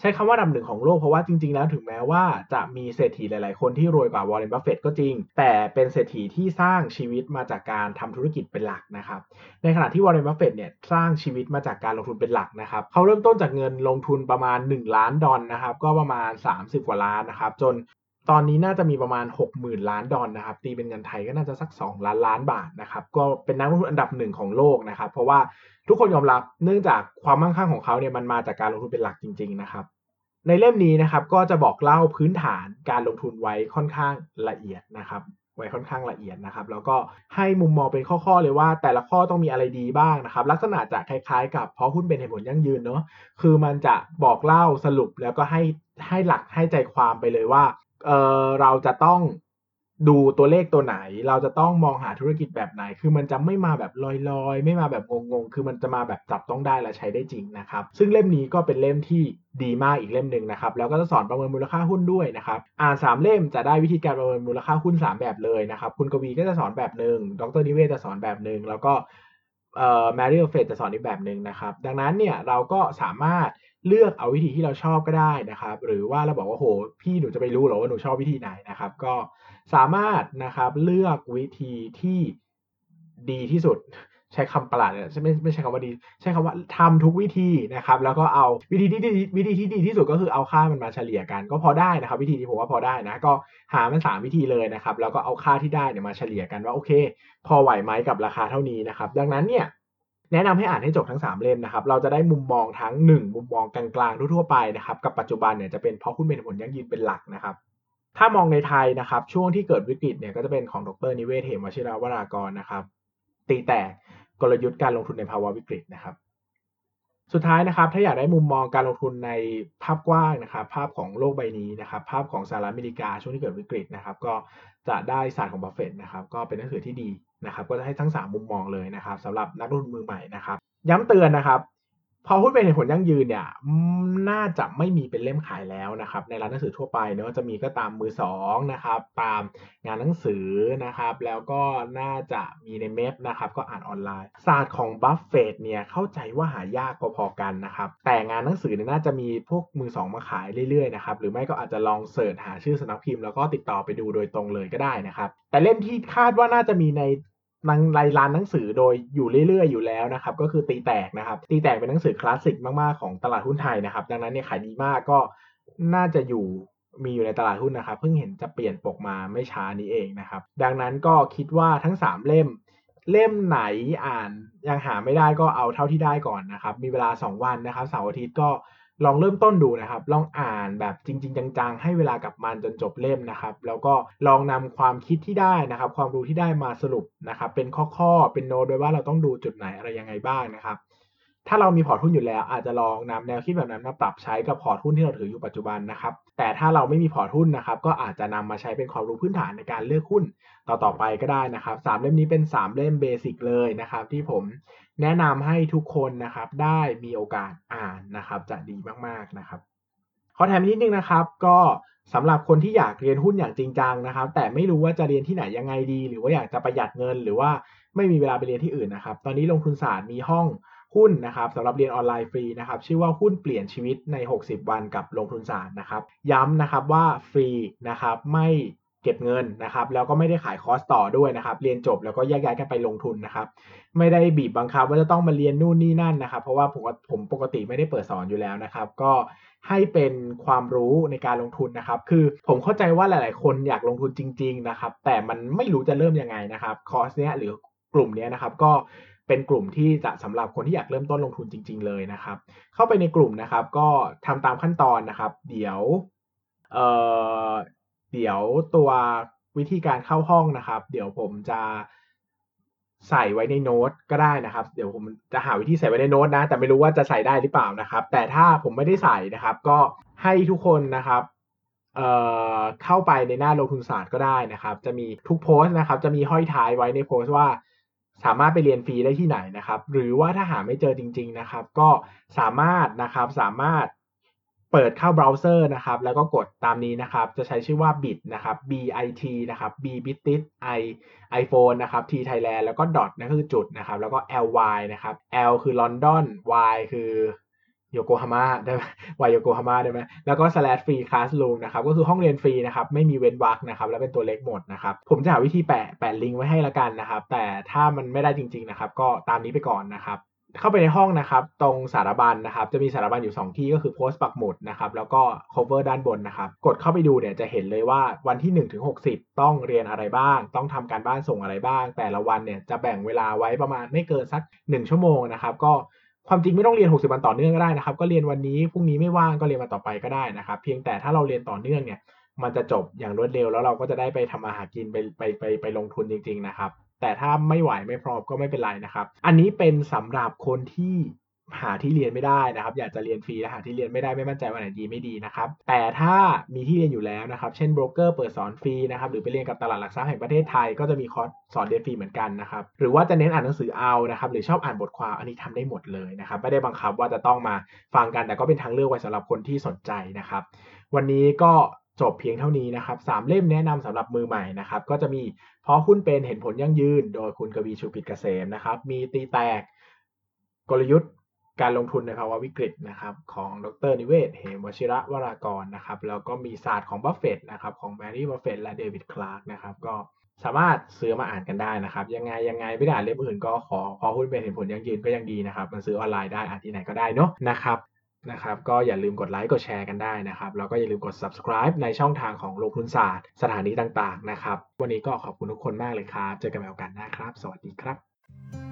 ใช้คำว่าดับหนึ่งของโลกเพราะว่าจริงๆแล้วถึงแม้ว่าจะมีเศรษฐีหลายๆ คนที่รวยกว่าวอร์เรนบัฟเฟตก็จริง แต่เป็นเศรษฐีที่สร้างชีวิตมาจากการทำธุรกิจเป็นหลักนะครับ ในขณะที่วอร์เรนบัฟเฟตเนี่ยสร้างชีวิตมาจากการลงทุนเป็นหลักนะครับเขาเริ่มต้นจากเงินลงทุนประมาณ 1 ล้านดอลนะครับก็ประมาณ 30 กว่าล้านนะครับจน ตอนนี้น่าจะมีประมาณ 60,000 ล้านดอลนะครับ ตีเป็นเงินไทยก็น่าจะสัก 2 ล้านล้านบาทนะครับ ก็เป็นนักลงทุนอันดับหนึ่งของโลกนะครับ เพราะว่าทุกคนยอมรับเนื่องจากความมั่งคั่งของเขาเนี่ยมันมาจากการลงทุนเป็นหลักจริง ๆ นะครับ ในเล่มนี้นะครับก็จะบอกเล่าพื้นฐานการลงทุนไว้ค่อนข้างละเอียดนะครับไว้ค่อนข้างละเอียดนะครับ แล้วก็ให้มุมมองเป็นข้อๆเลยว่า แต่ละข้อต้องมีอะไรดีบ้างนะครับ ลักษณะจะคล้ายๆ กับเพราะหุ้นเป็นเหตุผลยั่งยืนเนาะคือมันจะบอกเล่าสรุปแล้วก็ให้ให้หลักให้ใจความไปเลยว่า เออเราจะต้องดูตัวเลขตัวไหน เราจะต้องมองหาธุรกิจแบบไหน คือมันจะไม่มาแบบลอยๆ ไม่มาแบบงงๆ คือมันจะมาแบบจับต้องได้และใช้ได้จริงนะครับ ซึ่งเล่มนี้ก็เป็นเล่มที่ดีมากอีกเล่มหนึ่งนะครับ แล้วก็จะสอนประเมินมูลค่าหุ้นด้วยนะครับ อ่าน3เล่มจะได้วิธีการประเมินมูลค่าหุ้น 3 แบบเลยนะครับ คุณกวีก็จะสอนแบบหนึ่ง ดรนิเวศจะสอนแบบหนึ่ง แล้วก็เอ่อแมรี่เฟดจะสอนอีกแบบหนึ่งนะครับ ดังนั้นเนี่ยเราก็สามารถ เลือกเอาวิธีที่เราชอบก็ได้นะครับ หรือว่าเราบอกว่าโหพี่หนูจะไปรู้หรอว่าหนูชอบวิธีไหนนะครับ ก็สามารถนะครับเลือกวิธีที่ดีที่สุดใช้คำประหลาดเนี่ยไม่ไม่ใช่คำว่าดี ใช้คำว่าทำทุกวิธีนะครับ แล้วก็เอาวิธีที่ดีวิธีที่ดีที่สุดก็คือเอาค่ามันมาเฉลี่ยกัน ก็พอได้นะครับ วิธีนี้ผมว่าพอได้นะ ก็หามันสามวิธีเลยนะครับ แล้วก็เอาค่าที่ได้เนี่ยมาเฉลี่ยกันว่าโอเค พอไหวไหมกับราคาเท่านี้นะครับ ดังนั้นเนี่ย แนะนำให้อ่านให้จบทั้ง 3 เล่มนะครับ เราจะได้มุมมองทั้ง 1 มุมมองกลางๆทั่วๆไปนะครับ กับปัจจุบันเนี่ยจะเป็นเพาะหุ้นเป็นเห็นผลยั่งยืนเป็นหลักนะครับ ถ้ามองในไทยนะครับ ช่วงที่เกิดวิกฤตเนี่ยก็จะเป็นของดร.นิเวศน์เหมวชิรวรากรนะครับ ตีแตกกลยุทธ์การลงทุนในภาวะวิกฤตนะครับ สุดท้ายนะครับ ถ้าอยากได้มุมมองการลงทุนในภาพกว้างนะครับ ภาพของโลกใบนี้นะครับ ภาพของสหรัฐอเมริกาช่วงที่เกิดวิกฤตนะครับ ก็จะได้ศาสตร์ของบัฟเฟตนะครับ ก็เป็นหนังสือที่ดี นะครับก็จะให้ทั้ง 3 มุมมองเลยนะครับสำหรับนักลงทุนมือใหม่นะครับ ย้ำเตือนนะครับ เพาะหุ้นเป็นเห็นผลยั่งยืนเนี่ยน่าจะไม่มีเป็นเล่มขายแล้วนะครับ ในร้านหนังสือทั่วไปเนาะจะมีก็ตามมือสองนะครับตามงานหนังสือนะครับ แล้วก็น่าจะมีใน MEB นะครับ ก็อ่านออนไลน์ ศาสตร์ของบัฟเฟตเนี่ยเข้าใจว่าหายากพอๆกันนะครับ แต่งานหนังสือเนี่ยน่าจะมีพวกมือสองมาขายเรื่อยๆนะครับหรือไม่ก็อาจจะลอง search หาชื่อสำนักพิมพ์แล้วก็ติดต่อไปดูโดยตรงเลยก็ได้นะครับ แต่เล่มที่คาดว่าน่าจะมีใน ในร้านหนังสือโดยอยู่เรื่อย ๆ อยู่แล้วนะครับก็คือตีแตกนะครับ ตีแตกเป็นหนังสือคลาสสิกมากๆของตลาดหุ้นไทยนะครับ ดังนั้นเนี่ยขายดีมากก็น่าจะอยู่มีอยู่ในตลาดหุ้นนะครับ เพิ่งเห็นจะเปลี่ยนปกมาไม่ช้านี้เองนะครับ ดังนั้นก็คิดว่าทั้ง 3 เล่ม เล่มไหนอ่านยังหาไม่ได้ก็เอาเท่าที่ได้ก่อนนะครับ มีเวลา 2 วันนะครับเสาร์อาทิตย์ก็ ลองเริ่มต้นดูนะครับ ลองอ่านแบบจริง ๆ จัง ๆ ให้เวลากับมันจนจบเล่มนะครับ แล้วก็ลองนำความคิดที่ได้นะครับ ความรู้ที่ได้มาสรุปนะครับ เป็นข้อๆ เป็นโน้ตด้วยว่าเราต้องดูจุดไหนอะไรยังไงบ้างนะครับ ถ้าเรามีพอร์ตหุ้นอยู่แล้ว อาจจะลองนำแนวคิดแบบนั้นมาปรับใช้กับพอร์ตหุ้นที่เราถืออยู่ปัจจุบันนะครับ แต่ถ้าเราไม่มีพอร์ตหุ้นนะครับ ก็อาจจะนำมาใช้เป็นความรู้พื้นฐานในการเลือกหุ้นต่อๆไปก็ได้นะครับสามเล่มนี้เป็น3เล่ม basic เลยนะครับ ที่ผมแนะนำให้ทุกคนนะครับได้มีโอกาสอ่านนะครับ จะดีมากๆนะครับ ขอแถมนิดนึงนะครับ ก็สำหรับคนที่อยากเรียนหุ้นอย่างจริงจังนะครับ แต่ไม่รู้ว่าจะเรียนที่ไหนยังไงดี หรือว่าอยากจะประหยัดเงิน หรือว่าไม่มีเวลาไปเรียนที่อื่นนะครับ ตอนนี้ลงทุนศาสตร์มีห้อง หุ้นนะครับสำหรับเรียนออนไลน์ฟรีนะครับชื่อว่าหุ้นเปลี่ยนชีวิตใน 60 วันกับลงทุนศาสตร์นะครับ ย้ำนะครับว่าฟรีนะครับไม่เก็บเงินนะครับแล้วก็ไม่ได้ขายคอร์สต่อด้วยนะครับ เรียนจบแล้วก็แยกย้ายกันไปลงทุนนะครับ ไม่ได้บีบบังคับว่าจะต้องมาเรียนนู่นนี่นั่นนะครับ เพราะว่าผมผมปกติไม่ได้เปิดสอนอยู่แล้วนะครับ ก็ให้เป็นความรู้ในการลงทุนนะครับ คือผมเข้าใจว่าหลาย ๆ คนอยากลงทุนจริง ๆ นะครับ แต่มันไม่รู้จะเริ่มยังไงนะครับคอร์สเนี้ยหรือกลุ่มเนี้ยนะครับก็ เป็นกลุ่มที่จะสำหรับคนที่อยากเริ่มต้นลงทุนจริง ๆ เลยนะครับ เข้าไปในกลุ่มนะครับ ก็ทำตามขั้นตอนนะครับ เดี๋ยวเอ่อเดี๋ยวตัววิธีการเข้าห้องนะครับ เดี๋ยวผมจะใส่ไว้ในโน้ตก็ได้นะครับ เดี๋ยวผมจะหาวิธีใส่ไว้ในโน้ตนะ แต่ไม่รู้ว่าจะใส่ได้หรือเปล่านะครับ แต่ถ้าผมไม่ได้ใส่นะครับ ก็ให้ทุกคนนะครับเอ่อเข้าไปในหน้าลงทุนศาสตร์ก็ได้นะครับ จะมีทุกโพสต์นะครับ จะมีห้อยท้ายไว้ในโพสต์ว่า สามารถไปเรียนฟรีได้ที่ไหนนะครับ หรือว่าถ้าหาไม่เจอจริง ๆนะครับ ก็สามารถนะครับสามารถเปิดเข้าเบราว์เซอร์นะครับ แล้วก็กดตามนี้นะครับ จะใช้ชื่อว่า bit นะครับ bit นะครับ b bitit i iphone นะครับ t thailand แล้วก็ dot นั่นคือจุดนะครับ แล้วก็ ly นะครับ l คือ London y คือ โยโกฮาม่าได้ไหม y โยโกฮาม่าได้ไหมแล้วก็ slash free classroom นะครับก็คือห้องเรียนฟรีนะครับไม่มีเว้นวรรคนะครับแล้วเป็นตัวเล็กหมดนะครับผมจะหาวิธีแปะแปะลิงก์ไว้ให้ละกันนะครับแต่ถ้ามันไม่ได้จริงๆนะครับก็ตามนี้ไปก่อนนะครับเข้าไปในห้องนะครับตรงสารบัญนะครับจะมีสารบัญอยู่ 2 ที่ก็คือโพสต์ปักหมุดนะครับแล้วก็ cover ด้านบนนะครับกดเข้าไปดูเนี่ยจะเห็นเลยว่าวันที่1ถึง60ต้องเรียนอะไรบ้าง ต้องทำการบ้านส่งอะไรบ้าง แต่ละวันเนี่ยจะแบ่งเวลาไว้ประมาณไม่เกินสัก 1 ชั่วโมงนะครับก็ ความจริงไม่ต้องเรียน 60 วันต่อเนื่องก็ได้นะครับ ก็เรียนวันนี้พรุ่งนี้ไม่ว่างก็เรียนมาต่อไปก็ได้นะครับ เพียงแต่ถ้าเราเรียนต่อเนื่องเนี่ย มันจะจบอย่างรวดเร็วแล้วเราก็จะได้ไปทำอาหากินไปไปไปไปลงทุนจริง ๆ นะครับ แต่ถ้าไม่ไหวไม่พร้อมก็ไม่เป็นไรนะครับ อันนี้เป็นสำหรับคนที่ หาที่เรียนไม่ได้นะครับ อยากจะเรียนฟรีแล้วหาที่เรียนไม่ได้ไม่มั่นใจว่าไหนดีไม่ดีนะครับ แต่ถ้ามีที่เรียนอยู่แล้วนะครับ เช่นโบรกเกอร์เปิดสอนฟรีนะครับ หรือไปเรียนกับตลาดหลักทรัพย์แห่งประเทศไทยก็จะมีคอร์สสอนเรียนฟรีเหมือนกันนะครับ หรือว่าจะเน้นอ่านหนังสือเอานะครับ หรือชอบอ่านบทความอันนี้ทำได้หมดเลยนะครับ ไม่ได้บังคับว่าจะต้องมาฟังกัน แต่ก็เป็นทางเลือกไว้สำหรับคนที่สนใจนะครับ วันนี้ก็จบเพียงเท่านี้นะครับสามเล่มแนะนำสำหรับมือใหม่นะครับ ก็จะมีเพาะหุ้นเป็นเห็นผลยั่งยืน โดยคุณกวีชูกิจเกษมนะครับ มีตีแตกกลยุทธ์ การลงทุนในภาวะวิกฤตนะครับของดร.นิเวศน์เหมวชิรวรากรนะครับแล้วก็มีศาสตร์ของบัฟเฟตนะครับของแมรี่บัฟเฟตและเดวิดคลาร์กนะครับก็สามารถซื้อมาอ่านกันได้นะครับ ยังไงยังไงไม่ได้อ่านเล่มอื่นก็ขอเพาะหุ้นเป็นเห็นผลยั่งยืนก็ยังดีนะครับ มันซื้อออนไลน์ได้อ่านที่ไหนก็ได้เนาะนะครับนะครับก็อย่าลืมกดไลค์กดแชร์กันได้นะครับแล้วก็อย่าลืมกด subscribe ในช่องทางของลงทุนศาสตร์ สถานีต่างๆนะครับ วันนี้ก็ขอบคุณทุกคนมากเลยครับ เจอกันใหม่โอกาสหน้าครับ สวัสดีครับ